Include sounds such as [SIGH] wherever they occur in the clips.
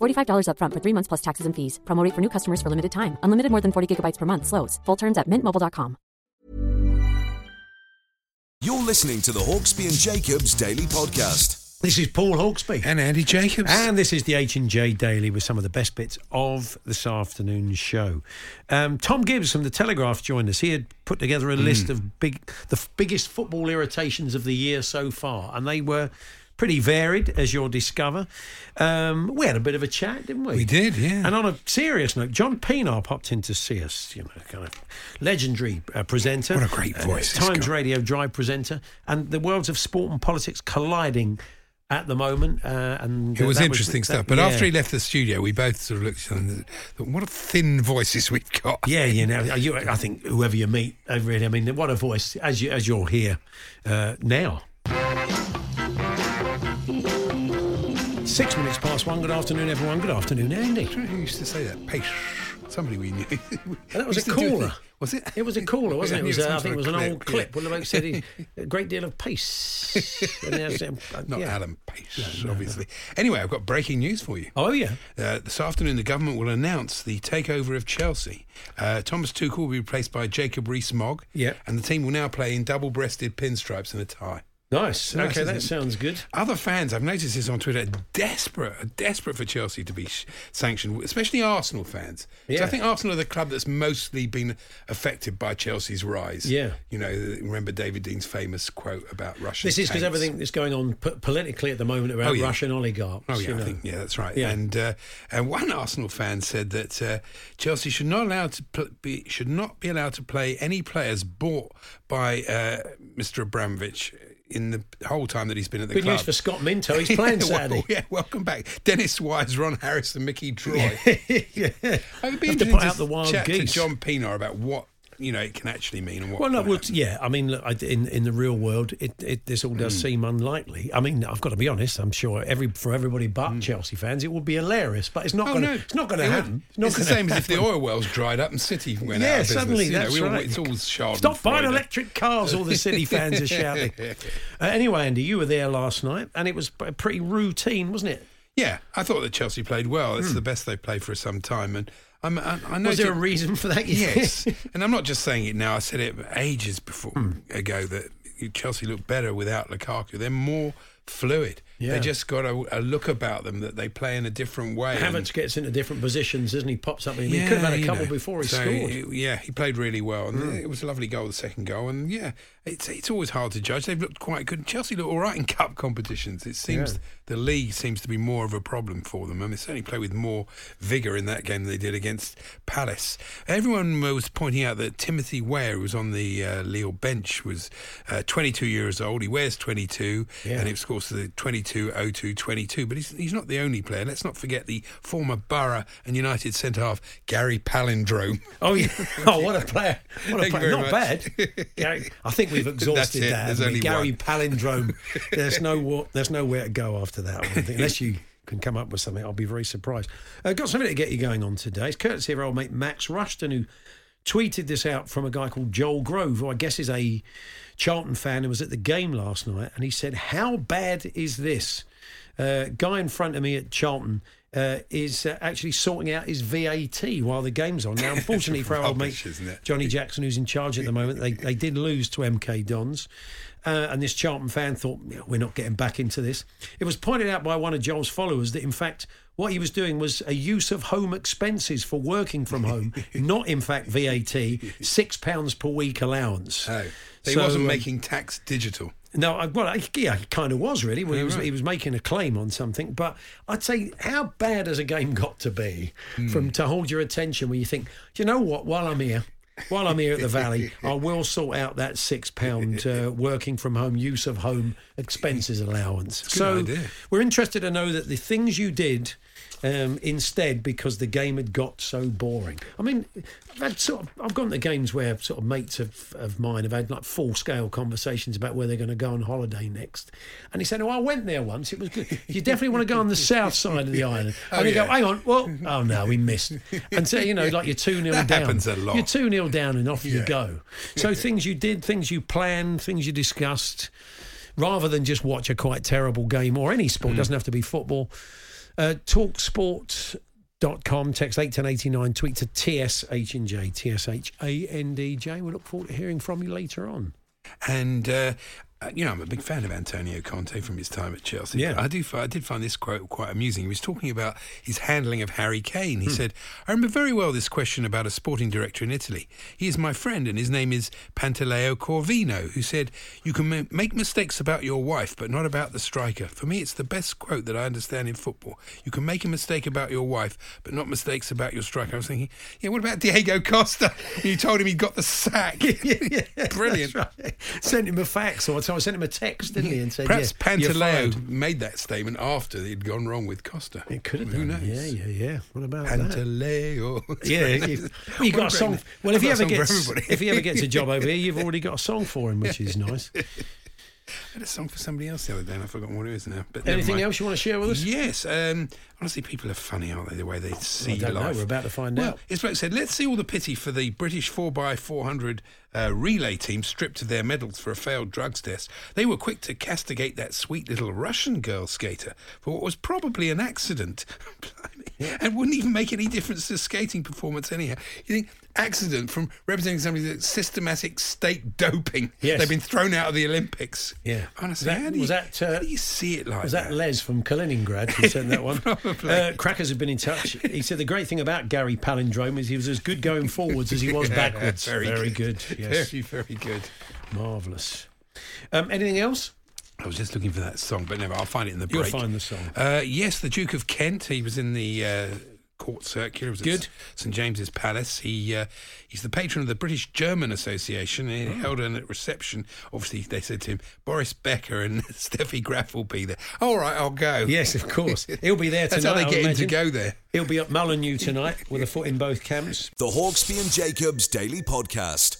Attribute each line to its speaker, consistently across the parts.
Speaker 1: $45 upfront for three months plus taxes and fees. Promo rate for new customers for limited time. Unlimited more than 40 gigabytes per month. Slows. Full terms at mintmobile.com.
Speaker 2: You're listening to the Hawksbee and Jacobs Daily Podcast.
Speaker 3: This is Paul Hawksbee.
Speaker 4: And Andy Jacobs.
Speaker 3: And this is the H and J Daily with some of the best bits of this afternoon's show. Um, Tom Gibbs from the Telegraph joined us. He had put together a list of big, the f- biggest football irritations of the year so far, and they were pretty varied, as you'll discover. Um, we had a bit of a chat, didn't we?
Speaker 4: We did, yeah.
Speaker 3: And on a serious note, John Pienaar popped in to see us. You know, kind of legendary uh, presenter.
Speaker 4: What a great
Speaker 3: uh,
Speaker 4: voice he's
Speaker 3: Times. Radio Drive presenter, and the worlds of sport and politics colliding at the moment. Uh, and
Speaker 4: It was interesting
Speaker 3: that-
Speaker 4: stuff. But
Speaker 3: yeah.
Speaker 4: after he left the studio, we both sort of looked at each other and thought, what a thin voices we've got.
Speaker 3: Yeah, you [LAUGHS] know, you, I think whoever you meet, uh, really, I mean, what a voice as you as you'll hear uh, now. Six minutes past one. Good afternoon, everyone. Good afternoon, Andy.
Speaker 4: Who used to say that? Pace. Somebody we knew.
Speaker 3: And that was [LAUGHS] a caller.
Speaker 4: Was it?
Speaker 3: It was a caller, wasn't it? [LAUGHS] It was, uh, I think it was an
Speaker 4: of
Speaker 3: old clip.
Speaker 4: yeah.
Speaker 3: Well, the bloke said he, a great deal of pace. Uh, [LAUGHS]
Speaker 4: Not
Speaker 3: yeah.
Speaker 4: Adam Pace, obviously. Anyway, I've got breaking news for you.
Speaker 3: Oh yeah.
Speaker 4: Uh, this afternoon, the government will announce the takeover of Chelsea. Uh, Thomas Tuchel will be replaced by Jacob Rees-Mogg.
Speaker 3: Yeah.
Speaker 4: And the team will now play in double-breasted pinstripes and a tie.
Speaker 3: Nice.
Speaker 4: Nice,
Speaker 3: okay, that sounds good.
Speaker 4: Other fans, I've noticed this on Twitter, desperate, are desperate for Chelsea to be sh- sanctioned, especially Arsenal fans.
Speaker 3: Yeah.
Speaker 4: I think Arsenal are the club that's mostly been affected by Chelsea's rise.
Speaker 3: Yeah.
Speaker 4: You know, remember David Dein's famous quote about Russian
Speaker 3: This is because everything that's going on p- politically at the moment around
Speaker 4: Oh, yeah.
Speaker 3: Russian oligarchs.
Speaker 4: Oh yeah,
Speaker 3: you
Speaker 4: I
Speaker 3: know.
Speaker 4: think yeah, that's right.
Speaker 3: Yeah.
Speaker 4: And uh, and one Arsenal fan said that uh, Chelsea should not allowed to pl- be should not be allowed to play any players bought by uh, Mr. Abramovich in the whole time that he's been at the
Speaker 3: Good
Speaker 4: club.
Speaker 3: news for Scott Minto. He's [LAUGHS] playing
Speaker 4: yeah,
Speaker 3: Saturday.
Speaker 4: well, [LAUGHS] yeah, welcome back, Dennis Wise, Ron Harris, and Mickey Droy. [LAUGHS]
Speaker 3: yeah.
Speaker 4: I'd be
Speaker 3: Have to
Speaker 4: interested
Speaker 3: put out the wild
Speaker 4: chat
Speaker 3: geese.
Speaker 4: to John Pienaar about what you know it can actually mean and what.
Speaker 3: Well, no, well, yeah. I mean, look, I, in in the real world, it, it this all does hmm. seem unlikely. I mean, I've got to be honest. I'm sure every for everybody but hmm. Chelsea fans, it would be hilarious. But it's not.
Speaker 4: Oh
Speaker 3: going
Speaker 4: no.
Speaker 3: It's not going
Speaker 4: It
Speaker 3: to
Speaker 4: would.
Speaker 3: happen. It's, not
Speaker 4: It's the same as if the oil wells dried up and City went
Speaker 3: Yeah,
Speaker 4: out of business.
Speaker 3: suddenly
Speaker 4: you know,
Speaker 3: that's
Speaker 4: all-
Speaker 3: right.
Speaker 4: It's all.
Speaker 3: Stop buying electric cars, all the city fans are shouting. [LAUGHS] Uh, anyway, Andy, you were there last night, and it was pretty routine, wasn't it?
Speaker 4: Yeah, I thought that Chelsea played well. It's hmm. the best they've played for some time, and I'm, I, I know.
Speaker 3: Was there a reason for that? [LAUGHS]
Speaker 4: Yes, and I'm not just saying it now. I said it ages before
Speaker 3: Hmm.
Speaker 4: ago that Chelsea looked better without Lukaku. They're more fluid.
Speaker 3: Yeah.
Speaker 4: They just got a, a look about them that they play in a different way.
Speaker 3: Havertz gets into different positions, doesn't he? Pops up. I mean, he could have had a couple
Speaker 4: know.
Speaker 3: before he
Speaker 4: So,
Speaker 3: scored.
Speaker 4: it- yeah, he played really well, and
Speaker 3: Hmm.
Speaker 4: it was a lovely goal, the second goal. And yeah, it's it's always hard to judge. They've looked quite good. Chelsea look all right in cup competitions. It seems
Speaker 3: Yeah.
Speaker 4: the league seems to be more of a problem for them, I and they certainly play with more vigour in that game than they did against Palace. Everyone was pointing out that Timothy Weah, who was on the uh, Lille bench, was uh, 22 years old. He wears 22,
Speaker 3: Yeah.
Speaker 4: and of course the 22 02 22. But he's, he's not the only player. Let's not forget the former Borough and United centre half Gary Palindrome. [LAUGHS]
Speaker 3: Oh yeah! [LAUGHS] Oh, what a player! What a player! Not
Speaker 4: much.
Speaker 3: bad. [LAUGHS] Gary, I think we've exhausted that.
Speaker 4: There's only
Speaker 3: Gary
Speaker 4: one.
Speaker 3: Palindrome. There's no there's nowhere to go after that. I. Unless you can come up with something, I'll be very surprised. Uh, got something to get you going on today. It's courtesy of our old mate Max Rushton who tweeted this out from a guy called Joel Grove, who I guess is a Charlton fan who was at the game last night, and he said, "How bad is this?" Uh, guy in front of me at Charlton uh, is uh, actually sorting out his VAT while the game's on. Now, unfortunately for [LAUGHS] our old mate
Speaker 4: Rubbish, isn't it?
Speaker 3: Johnny Jackson, who's in charge at the moment, they, they did lose to MK Dons. Uh, and this Charlton fan thought, "Yeah, we're not getting back into this. It was pointed out by one of Joel's followers that, in fact, what he was doing was a use of home expenses for working from home, [LAUGHS] not, in fact, VAT, £6 per week allowance.
Speaker 4: Oh, he
Speaker 3: So,
Speaker 4: wasn't
Speaker 3: um,
Speaker 4: making tax digital.
Speaker 3: No, I, well, I, yeah, he kind of was really. Well, he
Speaker 4: Oh,
Speaker 3: was
Speaker 4: right.
Speaker 3: he was making a claim on something, but I'd say how bad has a game got to be from to hold your attention when you think, you know what? While I'm here, while I'm here at the Valley, [LAUGHS] I will sort out that six pound uh, working from home use of home expenses allowance. so
Speaker 4: idea.
Speaker 3: we're interested to know that the things you did. Um, instead, because the game had got so boring. I mean, I've sort of, I've gone to games where sort of mates of, of mine have had like full scale conversations about where they're going to go on holiday next. And he said, "Oh, I went there once. It was good. You definitely want to go on the south side of the [LAUGHS] island." And
Speaker 4: Oh,
Speaker 3: you go, "Hang on, well, oh no, we missed." And so you know, like you're two 0
Speaker 4: That
Speaker 3: down.
Speaker 4: happens a lot.
Speaker 3: You're two 0 down, and off you go. So [LAUGHS] things you did, things you planned, things you discussed, rather than just watch a quite terrible game or any
Speaker 4: Mm.
Speaker 3: sport. Doesn't have to be football. Uh, talksport.com, text 81089, tweet to TSH&J, T-S-H-A-N-D-J. We look forward to hearing from you later on.
Speaker 4: And uh, you know, I'm a big fan of Antonio Conte from his time at Chelsea.
Speaker 3: Yeah.
Speaker 4: I do. I did find this quote quite amusing. He was talking about his handling of Harry Kane. He
Speaker 3: Hmm.
Speaker 4: said, "I remember very well this question about a sporting director in Italy. He is my friend, and his name is Pantaleo Corvino, who said." You can ma- make mistakes about your wife, but not about the striker. For me, it's the best quote that I understand in football. You can make a mistake about your wife, but not mistakes about your striker. I was thinking, yeah, what about Diego Costa? you told him he got the sack. [LAUGHS] Brilliant.
Speaker 3: Right. Sent him a fax or I sent him a text, didn't he? And said,
Speaker 4: Perhaps
Speaker 3: yeah.
Speaker 4: Pantaleo made that statement after he'd gone wrong with Costa.
Speaker 3: It could have been.
Speaker 4: Who
Speaker 3: done.
Speaker 4: knows?
Speaker 3: Yeah, yeah, yeah. What about that?
Speaker 4: Pantaleo.
Speaker 3: Yeah, [LAUGHS] you, well, you got a song. Well, if
Speaker 4: I've
Speaker 3: he ever gets if he ever gets a job over here, you've already got a song for him, which is nice. [LAUGHS]
Speaker 4: I had a song for somebody else the other day, and I've forgotten what it is now. But
Speaker 3: Anything else you want to share with us?
Speaker 4: Yes. Um, honestly, people are funny, aren't they? The way they see
Speaker 3: I don't know.
Speaker 4: life.
Speaker 3: We're about to find
Speaker 4: well,
Speaker 3: out.
Speaker 4: His bloke said, let's see all the pity for the British 4x400 uh, relay team stripped of their medals for a failed drugs test. They were quick to castigate that sweet little Russian girl skater for what was probably an accident. [LAUGHS] And wouldn't even make any difference to skating performance anyhow. You think, accident from representing somebody that's systematic state doping.
Speaker 3: Yes.
Speaker 4: They've been thrown out of the Olympics.
Speaker 3: Yeah.
Speaker 4: Honestly,
Speaker 3: Was that-
Speaker 4: how, do you,
Speaker 3: was that, uh,
Speaker 4: how do you see it like
Speaker 3: Was that Les from Kaliningrad who sent that [LAUGHS] one?
Speaker 4: Probably.
Speaker 3: Uh, Crackers have been in touch. He said the great thing about Gary Palindrome is he was as good going forwards as he was [LAUGHS] backwards.
Speaker 4: very,
Speaker 3: good. Yes.
Speaker 4: Very, [LAUGHS] very good.
Speaker 3: Marvellous. Um, anything else?
Speaker 4: I was just looking for that song, but never. I'll find it in the break.
Speaker 3: You'll find the song.
Speaker 4: Uh, yes, the Duke of Kent. He was in the uh, court circular. Was
Speaker 3: Good.
Speaker 4: St James's Palace. He uh, he's the patron of the British German Association. He
Speaker 3: Oh.
Speaker 4: held a reception. Obviously, they said to him, Boris Becker and [LAUGHS] Steffi Graf will be there. All right, I'll go.
Speaker 3: Yes, of course. He'll be there tonight. [LAUGHS]
Speaker 4: That's how they get him to go there.
Speaker 3: He'll be at Molineux tonight with a foot in both camps.
Speaker 2: The Hawksbee and Jacobs Daily Podcast.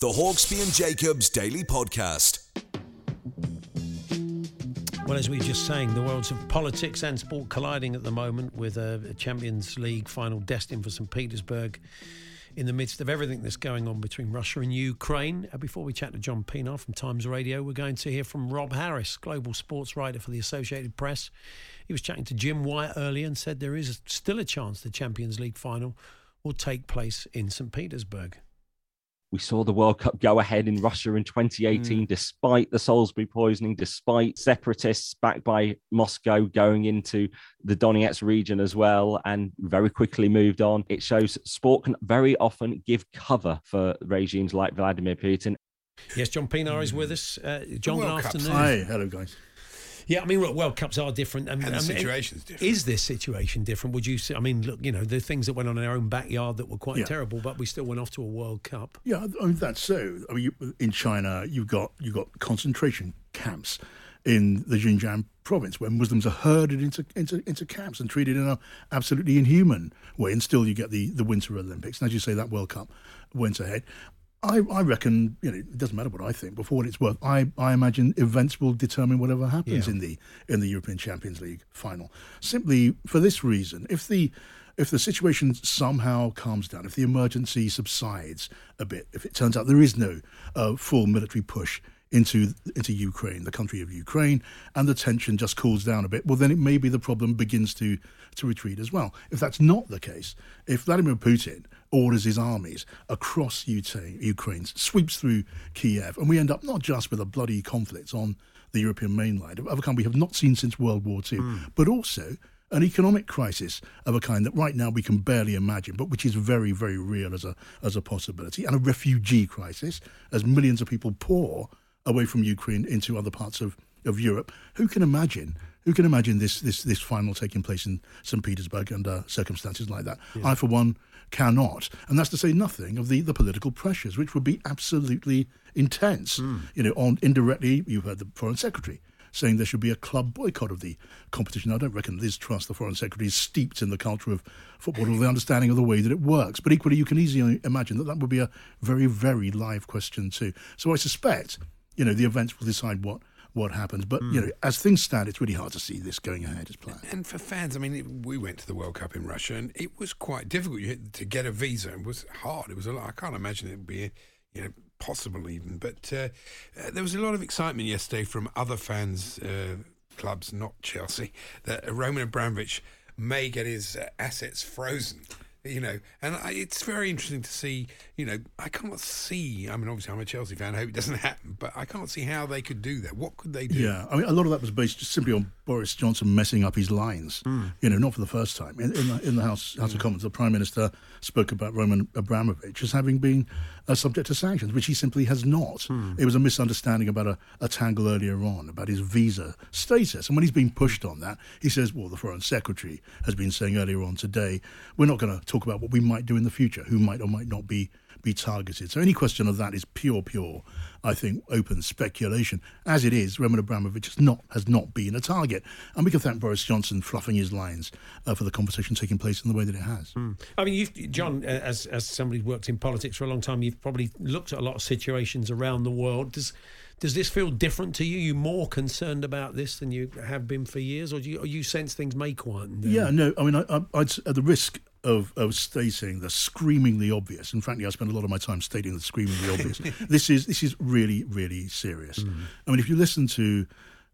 Speaker 2: The Hawksbee and Jacobs Daily Podcast.
Speaker 3: Well, as we were just saying, the worlds of politics and sport colliding at the moment with a Champions League final destined for St. Petersburg in the midst of everything that's going on between Russia and Ukraine. Uh, before we chat to John Pienaar from Times Radio, we're going to hear from Rob Harris, global sports writer for the Associated Press. He was chatting to Jim White earlier and said there is still a chance the Champions League final will take place in St. Petersburg.
Speaker 5: We saw the World Cup go ahead in Russia in 2018, mm. despite the Salisbury poisoning, despite separatists backed by Moscow going into the Donetsk region as well, and very quickly moved on. It shows sport can very often give cover for regimes like Vladimir Putin.
Speaker 3: Yes, John Pienaar is with us. Uh, John, good afternoon.
Speaker 6: Hi, hello, guys.
Speaker 3: Yeah, I mean, look, World Cups are different,
Speaker 4: and, and the um, situation's different.
Speaker 3: Is this situation different? Would you? say, I mean, look, you know, the things that went on in our own backyard that were quite yeah. terrible, but we still went off to a World Cup.
Speaker 6: Yeah, I mean, that's so. I mean, you, in China, you've got you've got concentration camps in the Xinjiang province where Muslims are herded into, into, into camps and treated in an absolutely inhuman way. And still, you get the, the Winter Olympics. And as you say, that World Cup went ahead. I, I reckon you know it doesn't matter what I think, but for what it's worth, I, I imagine events will determine whatever happens yeah. in the in the European Champions League final. Simply for this reason, if the if the situation somehow calms down, if the emergency subsides a bit, if it turns out there is no uh, full military push into into Ukraine, the country of Ukraine, and the tension just cools down a bit, well, then it maybe the problem begins to to retreat as well. If that's not the case, if Vladimir Putin orders his armies across Ukraine, sweeps through Kiev, and we end up not just with a bloody conflict on the European mainland of a kind we have not seen since World War II, mm. but also an economic crisis of a kind that right now we can barely imagine, but which is very, very real as a as a possibility, and a refugee crisis as millions of people pour away from Ukraine into other parts of, of Europe. Who can imagine? Who can imagine this this this final taking place in St. Petersburg under circumstances like that? Yeah. I, for one, cannot. And that's to say nothing of the, the political pressures, which would be absolutely intense. Mm. You know, on indirectly, you heard the foreign secretary saying there should be a club boycott of the competition. I don't reckon Liz Truss, the foreign secretary, is steeped in the culture of football or the understanding of the way that it works. But equally, you can easily imagine that that would be a very, very live question too. So I suspect, you know, the events will decide what what happens. But mm. you hmm. know, as things stand, it's really hard to see this going ahead as planned.
Speaker 4: And for fans, I mean, it, we went to the World Cup in Russia, and it was quite difficult to get a visa. It was hard. It was a lot. I can't imagine it would be, you know, possible even. But uh, uh, there was a lot of excitement yesterday from other fans, uh, clubs, not Chelsea, that Roman Abramovich may get his uh, assets frozen you know, and I, it's very interesting to see. You know, I can't see. I mean, obviously, I'm a Chelsea fan. I hope it doesn't [LAUGHS] happen, but I can't see how they could do that. What could they do?
Speaker 6: Yeah, I mean, a lot of that was based just simply on Boris Johnson messing up his lines. Mm. You know, not for the first time in, in the in the House House mm. of hmm. Commons. The Prime Minister spoke about Roman Abramovich as having been uh, subject to sanctions, which he simply has not. Mm. It was a misunderstanding about a, a tangle earlier on about his visa status, and when he's been pushed on that, he says, "Well, the Foreign Secretary has been saying earlier on today, we're not going to." Talk about what we might do in the future, who might or might not be be targeted. So any question of that is pure, pure, I think, open speculation. As it is, Roman Abramovich has not has not been a target, and we can thank Boris Johnson fluffing his lines uh, for the conversation taking place in the way that it has.
Speaker 3: Mm. I mean, John, as as somebody who's worked in politics for a long time, you've probably looked at a lot of situations around the world. Does does this feel different to you? Are you more concerned about this than you have been for years, or do you, or you sense things may quieten down?
Speaker 6: Yeah, no. I mean, I, I, I'd, at the risk of, of stating the screamingly obvious, and frankly, I spend a lot of my time stating the screamingly obvious. [LAUGHS] this is this is really really serious. Mm. I mean, if you listen to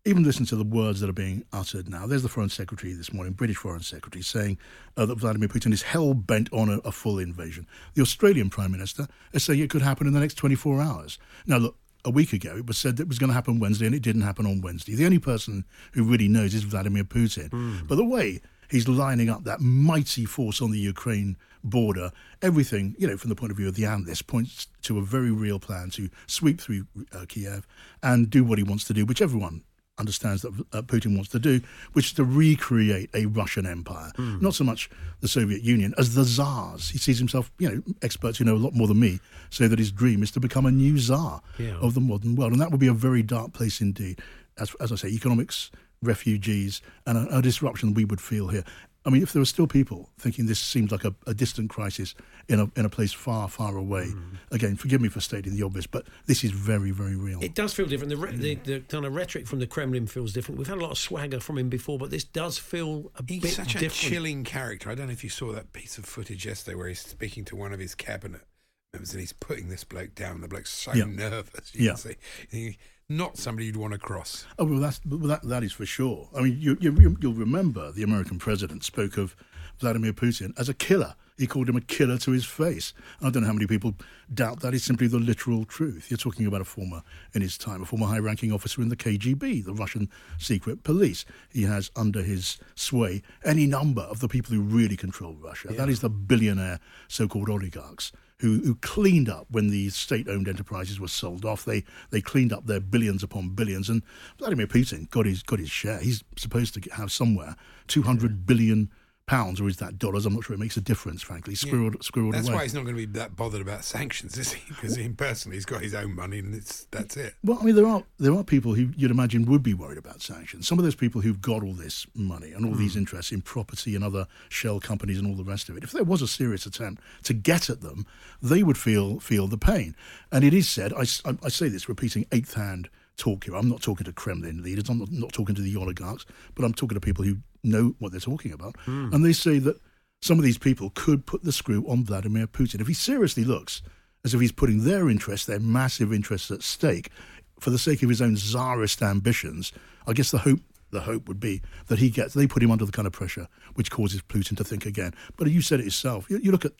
Speaker 6: even listen to the words that are being uttered now. There's the Foreign Secretary this morning, British Foreign Secretary, saying uh, that Vladimir Putin is hell bent on a, a, full invasion. The Australian Prime Minister is saying it could happen in the next 24 hours. Now, look, a week ago it was said that it was going to happen Wednesday, and it didn't happen on Wednesday. The only person who really knows is Vladimir Putin. Mm. But the way He's lining up that mighty force on the Ukraine border. Everything, you know, from the point of view of the analysts, points to a very real plan to sweep through uh, Kiev and do what he wants to do, which everyone understands that uh, Putin wants to do, which is to recreate a Russian empire. Mm. Not so much the Soviet Union as the czars. He sees himself, you know, experts who know a lot more than me say that his dream is to become a new czar yeah. of the modern world. And that would be a very dark place indeed. As, as I say, economics refugees and a, a disruption we would feel here. I mean, if there are still people thinking this seems like a, a distant crisis in a in a place far, far away, hmm. again, forgive me for stating the obvious, but this is very, very real.
Speaker 3: It does feel different. The, re- the, the kind of rhetoric from the Kremlin feels different. We've had a lot of swagger from him before, but this does feel a
Speaker 4: He's
Speaker 3: bit
Speaker 4: such a chilling character. I don't know if you saw that piece of footage yesterday where he's speaking to one of his cabinet members and he's putting this bloke down. The bloke's so
Speaker 6: Yeah.
Speaker 4: nervous. You
Speaker 6: Yeah.
Speaker 4: can see. He- not somebody you'd want to cross.
Speaker 6: Oh well, that's well, that that is for sure. I mean, you, you you'll remember the American president spoke of Vladimir Putin as a killer. He called him a killer to his face. I don't know how many people doubt that is simply the literal truth. You're talking about a former, in his time, a former high-ranking officer in the KGB, the Russian secret police. He has under his sway any number of the people who really control Russia. That is the billionaire so-called oligarchs who, who cleaned up when the state-owned enterprises were sold off. They they cleaned up their billions upon billions, and Vladimir Putin got his got his share. He's supposed to have somewhere two hundred billion pounds, or is that dollars? I'm not sure it makes a difference, frankly. Squirreled, squirreled
Speaker 4: That's
Speaker 6: away.
Speaker 4: why he's not going to be that bothered about sanctions, is he? Because him personally, he's got his own money, and it's that's it.
Speaker 6: Well, I mean, there are there are people who you'd imagine would be worried about sanctions. Some of those people who've got all this money and all these hmm. interests in property and other shell companies and all the rest of it. If there was a serious attempt to get at them, they would feel feel the pain. And it is said, I I say this repeating eighth hand talk here. I'm not talking to Kremlin leaders. I'm not, not talking to the oligarchs, but I'm talking to people who know what they're talking about. Hmm. And they say that some of these people could put the screw on Vladimir Putin if he seriously looks as if he's putting their interests, their massive interests at stake, for the sake of his own czarist ambitions. I guess the hope the hope would be that he gets they put him under the kind of pressure which causes Putin to think again. But you said it yourself. You, you look at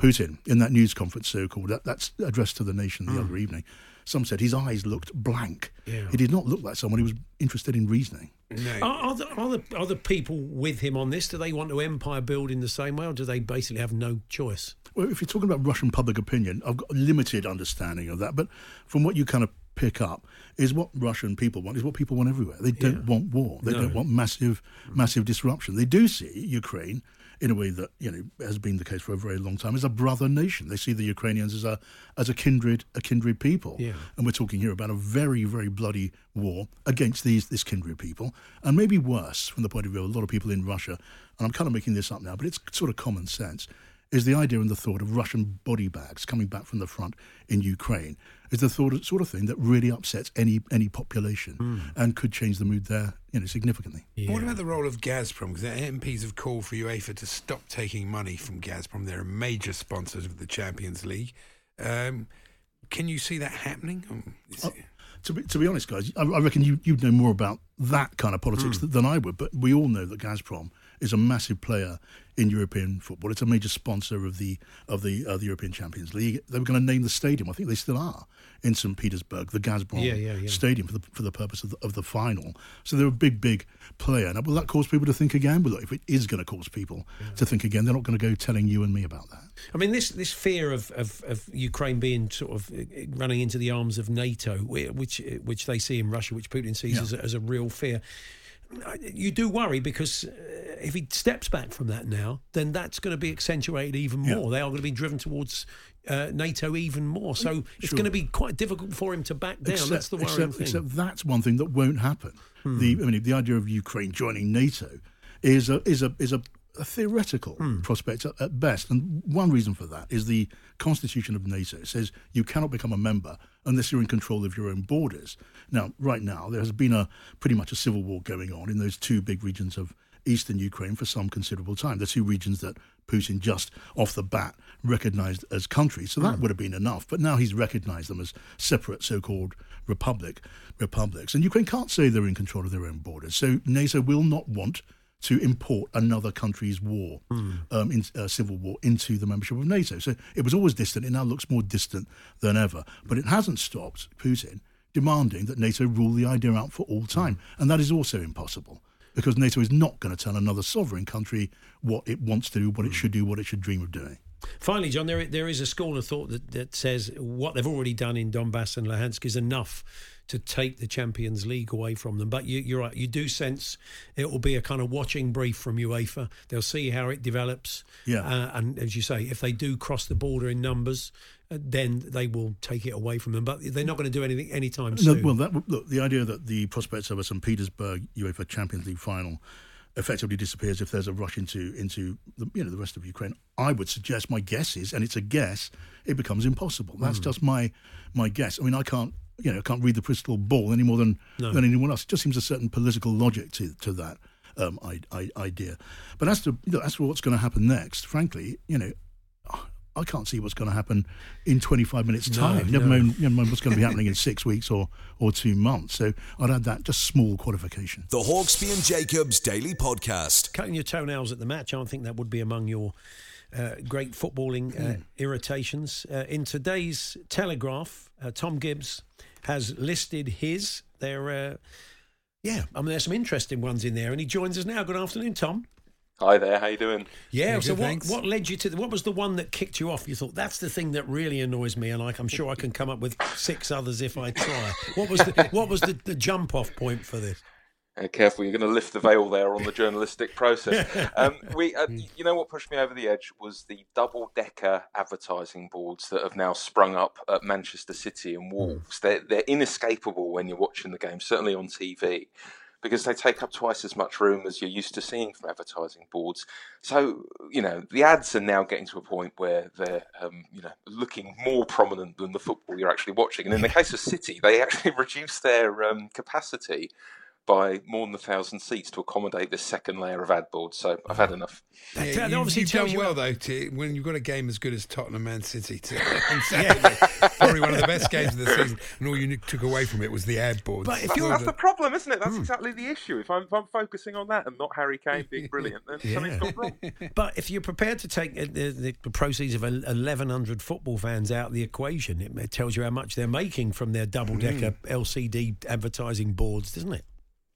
Speaker 6: Putin in that news conference, so called that, that's addressed to the nation the hmm. other evening. Some said his eyes looked blank.
Speaker 3: Yeah.
Speaker 6: He did not look like someone who was interested in reasoning.
Speaker 4: No.
Speaker 3: Are, are, the, are, the, are the people with him on this? Do they want to empire build in the same way, or do they basically have no choice?
Speaker 6: Well, if you're talking about Russian public opinion, I've got a limited understanding of that. But from what you kind of pick up, is what Russian people want is what people want everywhere. They don't want war. They
Speaker 3: No.
Speaker 6: don't want massive, massive disruption. They do see Ukraine in a way that you know has been the case for a very long time as a brother nation. They see the Ukrainians as a as a kindred a kindred people.
Speaker 3: Yeah.
Speaker 6: And we're talking here about a very very bloody war against these this kindred people, and maybe worse from the point of view of a lot of people in Russia. And I'm kind of making this up now, but it's sort of common sense. Is the idea and the thought of Russian body bags coming back from the front in Ukraine is the thought sort of thing that really upsets any any population and could change the mood there, you know, significantly.
Speaker 4: What about the role of Gazprom? Because the MPs have called for UEFA to stop taking money from Gazprom. They're a major sponsor of the Champions League. Um, can you see that happening? Um, is it-
Speaker 6: To be, to be honest, guys, I, I reckon you, you'd know more about that kind of politics than I would. But we all know that Gazprom is a massive player in European football. It's a major sponsor of the of the uh, the European Champions League. They were going to name the stadium. I think they still are in St Petersburg, the Gazprom
Speaker 3: Yeah, yeah, yeah.
Speaker 6: Stadium for the for the purpose of the, of the final. So they're a big, big player. Now, will that cause people to think again? Well, look, if it is going to cause people to think again, they're not going to go telling you and me about that.
Speaker 3: I mean, this this fear of, of, of Ukraine being sort of uh, running into the arms of NATO, which which they see in Russia, which Putin sees as, a, as a real fear. You do worry because uh, if he steps back from that now, then that's going to be accentuated even
Speaker 6: Yeah.
Speaker 3: more. They are going to be driven towards uh, NATO even more. So it's
Speaker 6: Sure.
Speaker 3: going to be quite difficult for him to back down. that's the worrying
Speaker 6: except,
Speaker 3: thing. Hmm.
Speaker 6: except that's one thing that won't happen. The I mean, the idea of Ukraine joining NATO is a is a is a, a theoretical
Speaker 3: Hmm.
Speaker 6: prospect at, at best, and one reason for that is the constitution of NATO says you cannot become a member unless you're in control of your own borders. Now, right now, there has been a pretty much a civil war going on in those two big regions of eastern Ukraine for some considerable time. The two regions that Putin just off the bat recognized as countries. So that hmm. would have been enough. But now he's recognized them as separate so-called republic republics. And Ukraine can't say they're in control of their own borders. So NATO will not want to import another country's war, um, in, uh, civil war, into the membership of NATO. So it was always distant. It now looks more distant than ever. But it hasn't stopped Putin demanding that NATO rule the idea out for all time. And that is also impossible because NATO is not going to tell another sovereign country what it wants to do, what it should do, what it should dream of doing.
Speaker 3: Finally, John, there there is a school of thought that, that says what they've already done in Donbass and Luhansk is enough to take the Champions League away from them. But you, you're right, you do sense it will be a kind of watching brief from UEFA. They'll see how it develops.
Speaker 6: Yeah.
Speaker 3: Uh, and as you say, if they do cross the border in numbers, uh, then they will take it away from them. But they're not going to do anything anytime
Speaker 6: No,
Speaker 3: soon.
Speaker 6: well, that look the idea that the prospects of a St Petersburg UEFA Champions League final effectively disappears if there's a rush into into the you know the rest of Ukraine. I would suggest my guess is, and it's a guess, it becomes impossible. That's
Speaker 3: Mm.
Speaker 6: just my my guess. I mean, I can't you know I can't read the crystal ball any more than
Speaker 3: No.
Speaker 6: than anyone else. It just seems a certain political logic to to that um, I, I, idea. But as to you know, as to what's going to happen next, frankly, you know. I can't see what's going to happen in 25 minutes'
Speaker 3: No,
Speaker 6: time. never,
Speaker 3: no.
Speaker 6: mind, never mind what's going to be happening in six weeks or, or two months. So I'd add that just small qualification.
Speaker 2: The Hawksbee and Jacobs Daily Podcast.
Speaker 3: Cutting your toenails at the match, I don't think that would be among your uh, great footballing uh, irritations. Uh, in today's Telegraph, uh, Tom Gibbs has listed his. There, uh, yeah, I mean, there's some interesting ones in there, and he joins us now. Good afternoon, Tom.
Speaker 7: Hi there, how you doing?
Speaker 3: Yeah. so what, what led you to? What was the one that kicked you off? You thought that's the thing that really annoys me, and like I'm sure I can come up with six others if I try. What was the, what was the, the jump off point for this?
Speaker 7: Uh, careful, you're going to lift the veil there on the journalistic process. [LAUGHS] Um, we, uh, you know, what pushed me over the edge was the double-decker advertising boards that have now sprung up at Manchester City and Wolves. They're, they're inescapable when you're watching the game, certainly on TV. Because they take up twice as much room as you're used to seeing from advertising boards. So, you know, the ads are now getting to a point where they're, um, you know, looking more prominent than the football you're actually watching. And in the case of City, they actually [LAUGHS] reduced their um, capacity by more than a thousand seats to accommodate this second layer of ad boards. So I've had enough.
Speaker 4: Yeah,
Speaker 3: that
Speaker 4: you,
Speaker 3: obviously
Speaker 4: you've
Speaker 3: tells
Speaker 4: done
Speaker 3: you
Speaker 4: well though to, when you've got a game as good as Tottenham Man City to, [LAUGHS] on Saturday. Probably one of the best games of the season, and all you took away from it was the ad boards.
Speaker 3: But if
Speaker 7: That's,
Speaker 3: you're
Speaker 7: that's the problem, isn't it? That's exactly the issue. If I'm, if I'm focusing on that and not Harry Kane being [LAUGHS] brilliant, then something's gone wrong. [LAUGHS]
Speaker 3: But if you're prepared to take uh, the, the, the proceeds of 1,100 football fans out of the equation, it, it tells you how much they're making from their double decker LCD advertising boards, doesn't it?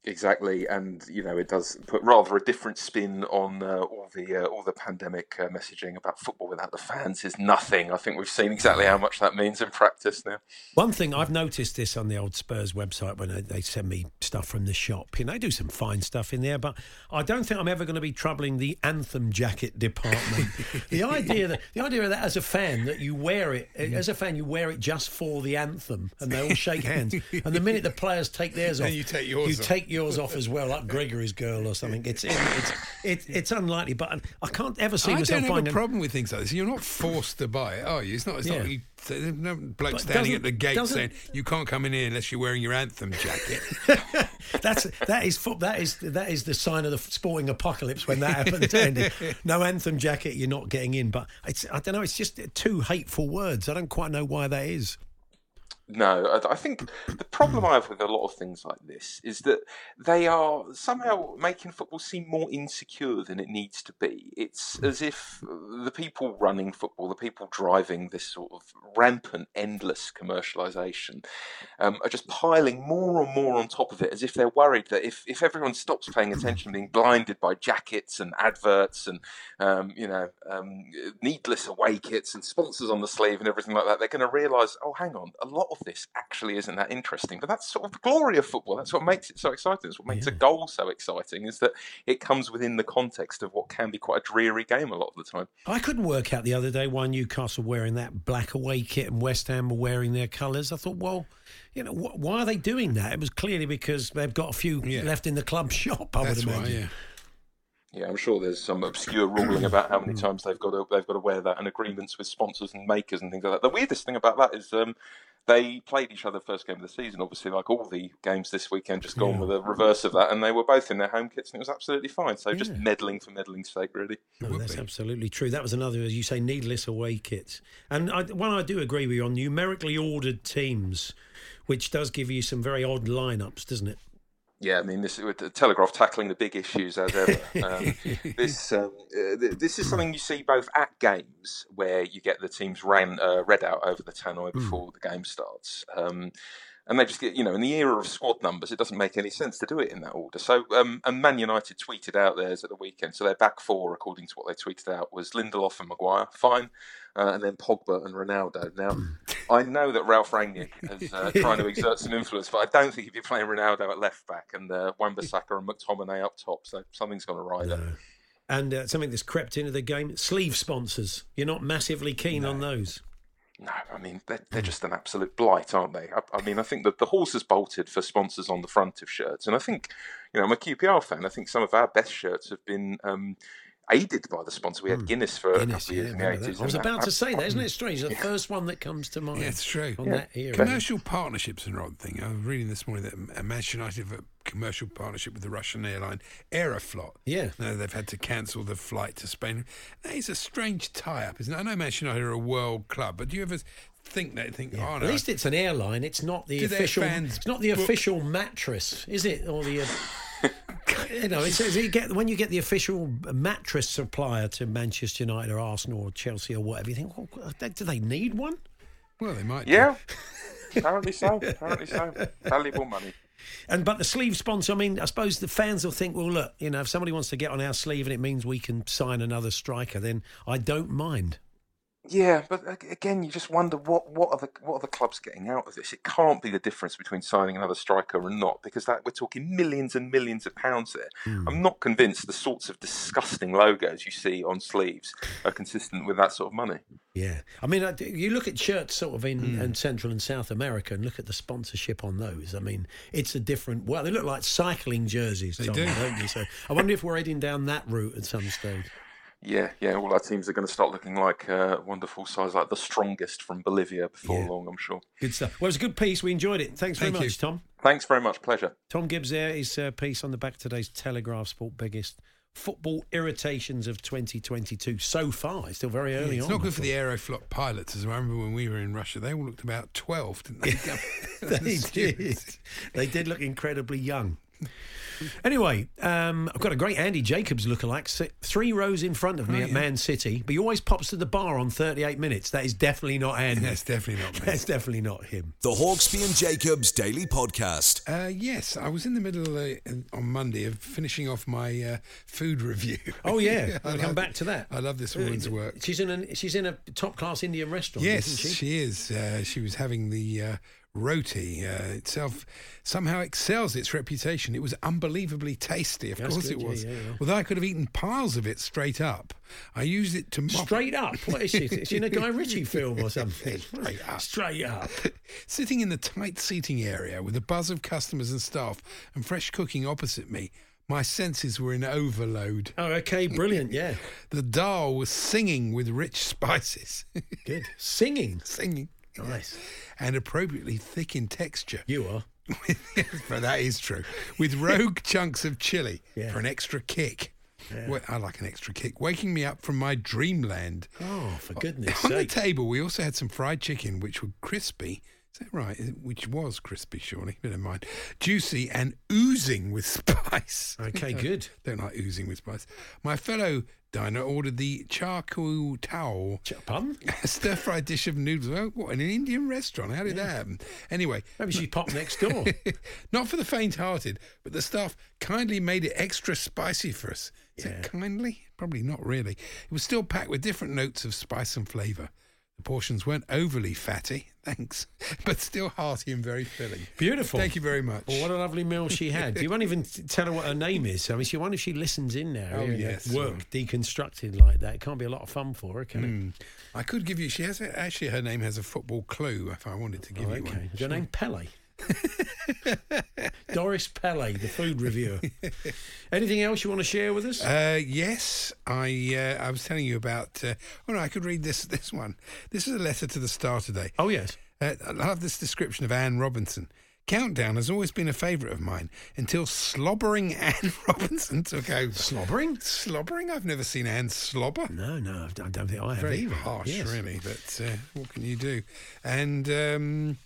Speaker 7: Exactly, and you know it does put rather a different spin on uh, all the uh, all the pandemic uh, messaging about football without the fans is nothing. I think we've seen exactly how much that means in practice now.
Speaker 3: One thing I've noticed this on the old Spurs website when they, they send me stuff from the shop. You know, they do some fine stuff in there, but I don't think I'm ever going to be troubling the anthem jacket department. [LAUGHS] the idea that the idea of that as a fan that you wear it as a fan you wear it just for the anthem and they all shake hands, and the minute the players take theirs [LAUGHS] off, and
Speaker 4: you take yours
Speaker 3: you
Speaker 4: off.
Speaker 3: take yours off as well, like Gregory's girl or something. It's it's it's, it's unlikely, but I can't ever see
Speaker 4: I
Speaker 3: myself
Speaker 4: don't have
Speaker 3: buying
Speaker 4: a problem with things like this. You're not forced to buy it, are you? It's not. It's
Speaker 3: Yeah.
Speaker 4: not. You, there's no bloke
Speaker 3: But
Speaker 4: standing at the gate
Speaker 3: doesn't-
Speaker 4: saying you can't come in here unless you're wearing your anthem jacket. [LAUGHS]
Speaker 3: That's that is that is that is the sign of the sporting apocalypse when that happens. Andy. [LAUGHS] No anthem jacket, you're not getting in. But it's I don't know. It's just two hateful words. I don't quite know why that is.
Speaker 7: No, I, I think the problem I have with a lot of things like this is that they are somehow making football seem more insecure than it needs to be. It's as if the people running football, the people driving this sort of rampant, endless commercialisation, um, are just piling more and more on top of it, as if they're worried that if, if everyone stops paying attention, being blinded by jackets and adverts and um, you know um, needless away kits and sponsors on the sleeve and everything like that, they're going to realise, oh, hang on, a lot of this actually isn't that interesting. But that's sort of the glory of football. That's what makes it so exciting. It's what makes a goal so exciting. Is that it comes within the context of what can be quite a dreary game a lot of the time.
Speaker 3: I couldn't work out the other day why Newcastle were wearing that black away kit and West Ham were wearing their colours. I thought, well, you know, wh- why are they doing that? It was clearly because they've got a few left in the club [LAUGHS] shop. I
Speaker 4: That's
Speaker 3: would imagine.
Speaker 4: Yeah.
Speaker 7: Yeah, I'm sure there's some obscure ruling about how many times they've got to they've got to wear that, and agreements with sponsors and makers and things like that. The weirdest thing about that is um, they played each other first game of the season. Obviously, like all the games this weekend, just gone
Speaker 3: Yeah.
Speaker 7: with a reverse of that, and they were both in their home kits, and it was absolutely fine. So just meddling for meddling's sake, really.
Speaker 3: No, that's absolutely true. That was another, as you say, needless away kits. And I, one I do agree with you on numerically ordered teams, which does give you some very odd lineups, doesn't it?
Speaker 7: Yeah, I mean, this with the Telegraph tackling the big issues as ever. Um, [LAUGHS] this um, uh, th- this is something you see both at games where you get the teams ran uh, read out over the tannoy before the game starts. Um, and they just get, you know, in the era of squad numbers, it doesn't make any sense to do it in that order. So, um, and Man United tweeted out theirs at the weekend. So their back four, according to what they tweeted out, was Lindelof and Maguire, fine, uh, and then Pogba and Ronaldo. Now, I know that Ralf Rangnick is uh, [LAUGHS] trying to exert some influence, but I don't think he'd be playing Ronaldo at left back and uh, Wan-Bissaka and McTominay up top. So something's going to ride it.
Speaker 3: And uh, something that's crept into the game sleeve sponsors. You're not massively keen on those.
Speaker 7: No, I mean they're, they're just an absolute blight, aren't they? I, I mean, I think that the horse has bolted for sponsors on the front of shirts, and I think, you know, I'm a QPR fan. I think some of our best shirts have been um, aided by the sponsor. We had Guinness for
Speaker 3: Hmm. Guinness,
Speaker 7: a couple of years in the eighties.
Speaker 3: I was about to say that, isn't it strange? The first one that comes to mind.
Speaker 4: Yeah, it's true.
Speaker 3: On that era.
Speaker 4: Commercial partnerships are an odd thing. I was reading this morning that Manchester United have a commercial partnership with the Russian airline Aeroflot.
Speaker 3: Yeah.
Speaker 4: Now they've had to cancel the flight to Spain. That is a strange tie-up, isn't it? I know Manchester United are a world club, but do you ever think that? Think, oh no,
Speaker 3: At least it's an airline. It's not the
Speaker 4: Do
Speaker 3: official. It's not the
Speaker 4: book-
Speaker 3: official mattress, is it? Or the. Uh, [LAUGHS] you know, it's, it's- you get when you get the official mattress supplier to Manchester United or Arsenal or Chelsea or whatever. You think, well, do they need one?
Speaker 4: well, they might.
Speaker 7: Yeah, [LAUGHS] apparently so. Apparently so. Valuable money.
Speaker 3: And but the sleeve sponsor, I mean, I suppose the fans will think, well, look, you know, if somebody wants to get on our sleeve and it means we can sign another striker, then I don't mind.
Speaker 7: Yeah, but again, you just wonder what, what are the what are the clubs getting out of this? It can't be the difference between signing another striker and not, because that we're talking millions and millions of pounds there.
Speaker 3: Hmm.
Speaker 7: I'm not convinced the sorts of disgusting logos you see on sleeves are consistent with that sort of money.
Speaker 3: Yeah, I mean, you look at shirts sort of in, in Central and South America, and look at the sponsorship on those. I mean, it's a different. Well, they look like cycling jerseys,
Speaker 4: They
Speaker 3: Tom,
Speaker 4: do.
Speaker 3: not they? So I wonder if we're heading down that route at some stage.
Speaker 7: Yeah, yeah, all our teams are going to start looking like uh, wonderful size, like the strongest from Bolivia before
Speaker 3: Yeah.
Speaker 7: long, I'm sure.
Speaker 3: Good stuff. Well, it was a good piece. We enjoyed it. Thanks very
Speaker 4: Thank you.
Speaker 3: much, Tom.
Speaker 7: Thanks very much. Pleasure.
Speaker 3: Tom Gibbs there. His uh, piece on the back of today's Telegraph Sport biggest football irritations of 2022 so far. It's still very early
Speaker 4: it's
Speaker 3: on.
Speaker 4: It's
Speaker 3: not
Speaker 4: good for the Aeroflot pilots. As I remember when we were in Russia, they all looked about twelve, didn't they? [LAUGHS] [LAUGHS]
Speaker 3: they did. They did look incredibly young. Anyway, um, I've got a great Andy Jacobs lookalike, sit three rows in front of me
Speaker 4: Oh,
Speaker 3: at
Speaker 4: yeah.
Speaker 3: Man City, but he always pops to the bar on 38 minutes. That is definitely not Andy.
Speaker 4: That's definitely not me.
Speaker 3: That's definitely not him.
Speaker 2: The Hawksbee and Jacobs Daily Podcast.
Speaker 4: Uh, yes, I was in the middle uh, on Monday of finishing off my uh, food review.
Speaker 3: Oh yeah, [LAUGHS]
Speaker 4: I
Speaker 3: I'll come back to that.
Speaker 4: I love this woman's work.
Speaker 3: She's in a she's in a top class Indian restaurant,
Speaker 4: Yes,
Speaker 3: isn't she?
Speaker 4: she is. Uh, she was having the uh, roti uh, itself. Somehow excels its reputation. It was unbelievably tasty. Of
Speaker 3: That's
Speaker 4: course,
Speaker 3: good,
Speaker 4: it was.
Speaker 3: yeah, yeah.
Speaker 4: Although I could have eaten piles of it straight up. I used it to mop
Speaker 3: Straight up. What is it? She in a Guy Ritchie [LAUGHS] film or something?
Speaker 4: Straight up.
Speaker 3: Straight up. [LAUGHS]
Speaker 4: Sitting in the tight seating area with a buzz of customers and staff and fresh cooking opposite me, my senses were in overload.
Speaker 3: Oh, okay, brilliant. Yeah, [LAUGHS]
Speaker 4: The dal was singing with rich spices.
Speaker 3: good. Singing.
Speaker 4: singing.
Speaker 3: Nice.
Speaker 4: And appropriately thick in texture.
Speaker 3: You are. [LAUGHS]
Speaker 4: but that is true. With rogue [LAUGHS] chunks of chili
Speaker 3: Yeah.
Speaker 4: for an extra kick. Well, I like an extra kick. Waking me up from my dreamland.
Speaker 3: Oh, for goodness
Speaker 4: On the table, we also had some fried chicken, which were crispy. Is that right? Which was crispy, surely. But never mind. Juicy and oozing with [LAUGHS] spice.
Speaker 3: Okay, good.
Speaker 4: Don't like oozing with spice. My fellow diner ordered the charcoal towel.
Speaker 3: Ch- Pardon?
Speaker 4: A [LAUGHS] stir fried dish of noodles. Oh, what, in an Indian restaurant? How did that happen? Anyway,
Speaker 3: Maybe she popped next door. [LAUGHS]
Speaker 4: not for the faint hearted, but the staff kindly made it extra spicy for us. Is it kindly? Probably not really. It was still packed with different notes of spice and flavour. Portions weren't overly fatty, [LAUGHS] thanks, but still hearty and very filling.
Speaker 3: Beautiful.
Speaker 4: Thank you very much.
Speaker 3: Well, what a lovely meal she had. You won't even tell her what her name is. I mean, she wonder if she listens in now.
Speaker 4: Oh, yes.
Speaker 3: Work deconstructed like that. It can't be a lot of fun for her, can it?
Speaker 4: Mm. I could give you, she has a, actually, her name has a football clue if I wanted to give
Speaker 3: Oh,
Speaker 4: you
Speaker 3: okay.
Speaker 4: one.
Speaker 3: Is her name Pele? [LAUGHS] Doris Pele, the food reviewer. Anything else you want to share with us?
Speaker 4: Uh, yes, I uh, I was telling you about. Uh, oh no, I could read this this one. This is a letter to the Star today.
Speaker 3: oh, yes.
Speaker 4: Uh, I love this description of Anne Robinson. Countdown has always been a favourite of mine until slobbering [LAUGHS] Anne Robinson took over.
Speaker 3: Slobbering?
Speaker 4: Slobbering? I've never seen Anne slobber.
Speaker 3: No, no, I don't think I have
Speaker 4: Very
Speaker 3: either.
Speaker 4: harsh,
Speaker 3: Yes.
Speaker 4: really. But uh, what can you do? And um,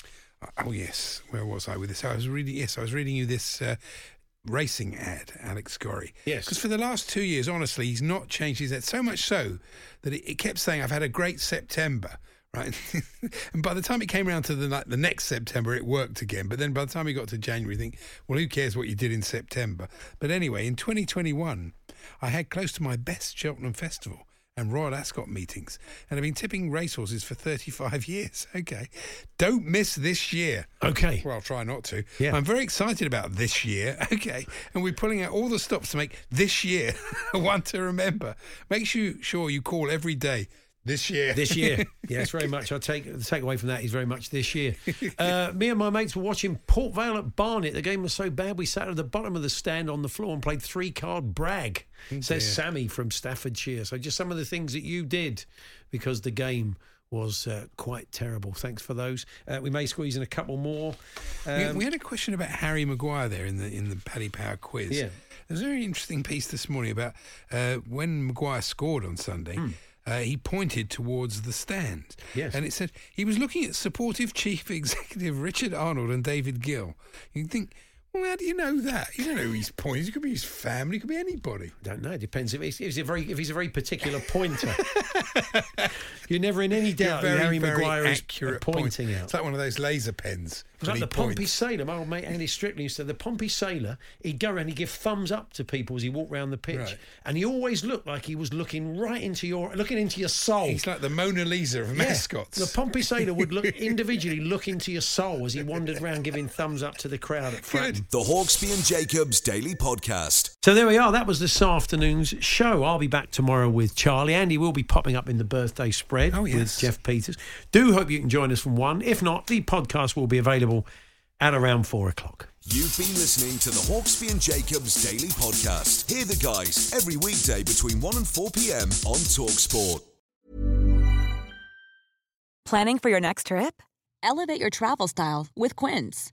Speaker 4: oh yes, where was I with this? I was reading. Yes, I was reading you this. Uh, Racing ad, Alex Gorey.
Speaker 3: Yes.
Speaker 4: Because for the last two years, honestly, he's not changed his ad. So much so that it, it kept saying, I've had a great September, right? [LAUGHS] and by the time it came around to the, the next September, it worked again. But then by the time he got to January, you think, well, who cares what you did in September? But anyway, in 2021, I had close to my best Cheltenham Festival and Royal Ascot meetings, and I've been tipping racehorses for 35 [LAUGHS] years. Okay. Don't miss this year.
Speaker 3: Okay.
Speaker 4: Well, I'll try not to.
Speaker 3: Yeah.
Speaker 4: I'm very excited about this year. [LAUGHS] Okay. And we're pulling out all the stops to make this year [LAUGHS] one to remember. Make sure, sure you call every day. This year.
Speaker 3: This year. [LAUGHS] yes, very much. I take the takeaway from that is very much this year. Uh, me and my mates were watching Port Vale at Barnet. The game was so bad we sat at the bottom of the stand on the floor and played three card brag. Says
Speaker 4: dear.
Speaker 3: Sammy from Staffordshire. So just some of the things that you did because the game was uh, quite terrible. Thanks for those. Uh, we may squeeze in a couple more.
Speaker 4: We-
Speaker 3: Um,
Speaker 4: we had a question about Harry Maguire there in the in the Paddy Power quiz.
Speaker 3: Yeah.
Speaker 4: There's a very interesting piece this morning about uh, when Maguire scored on Sunday. Uh, he pointed towards the stand.
Speaker 3: Yes.
Speaker 4: And it said he was looking at supportive chief [LAUGHS] executive Richard Arnold and David Gill. You'd think, well, how do you know that? You don't know who he's pointing. It could be his family. It could be anybody.
Speaker 3: I don't know. It depends if he's, if he's a very if he's a very particular pointer. [LAUGHS] You're never in any doubt
Speaker 4: very,
Speaker 3: Harry
Speaker 4: very
Speaker 3: Maguire is
Speaker 4: accurate
Speaker 3: pointing
Speaker 4: point.
Speaker 3: out.
Speaker 4: It's like one of those laser pens.
Speaker 3: It was like the
Speaker 4: he
Speaker 3: Pompey
Speaker 4: points.
Speaker 3: Sailor. My old mate Andy Strickland used to the Pompey Sailor. He'd go around, he'd give thumbs up to people as he walked around the pitch,
Speaker 4: Right.
Speaker 3: and he always looked like he was looking right into your, looking into your soul.
Speaker 4: He's like the Mona Lisa of
Speaker 3: Yeah.
Speaker 4: mascots.
Speaker 3: The Pompey Sailor would look [LAUGHS] individually look into your soul as he wandered around giving thumbs up to the crowd at Fratton.
Speaker 2: The Hawksbee and Jacobs Daily Podcast.
Speaker 3: So there we are. That was this afternoon's show. I'll be back tomorrow with Charlie. Andy will be popping up in the birthday spread
Speaker 4: Oh,
Speaker 3: with. Jeff Peters. Do hope you can join us from one. If not, the podcast will be available at around four o'clock.
Speaker 2: You've been listening to the Hawksbee and Jacobs Daily Podcast. Hear the guys every weekday between 1 and 4 p.m. on Talksport.
Speaker 8: Planning for your next trip?
Speaker 9: Elevate your travel style with Quince.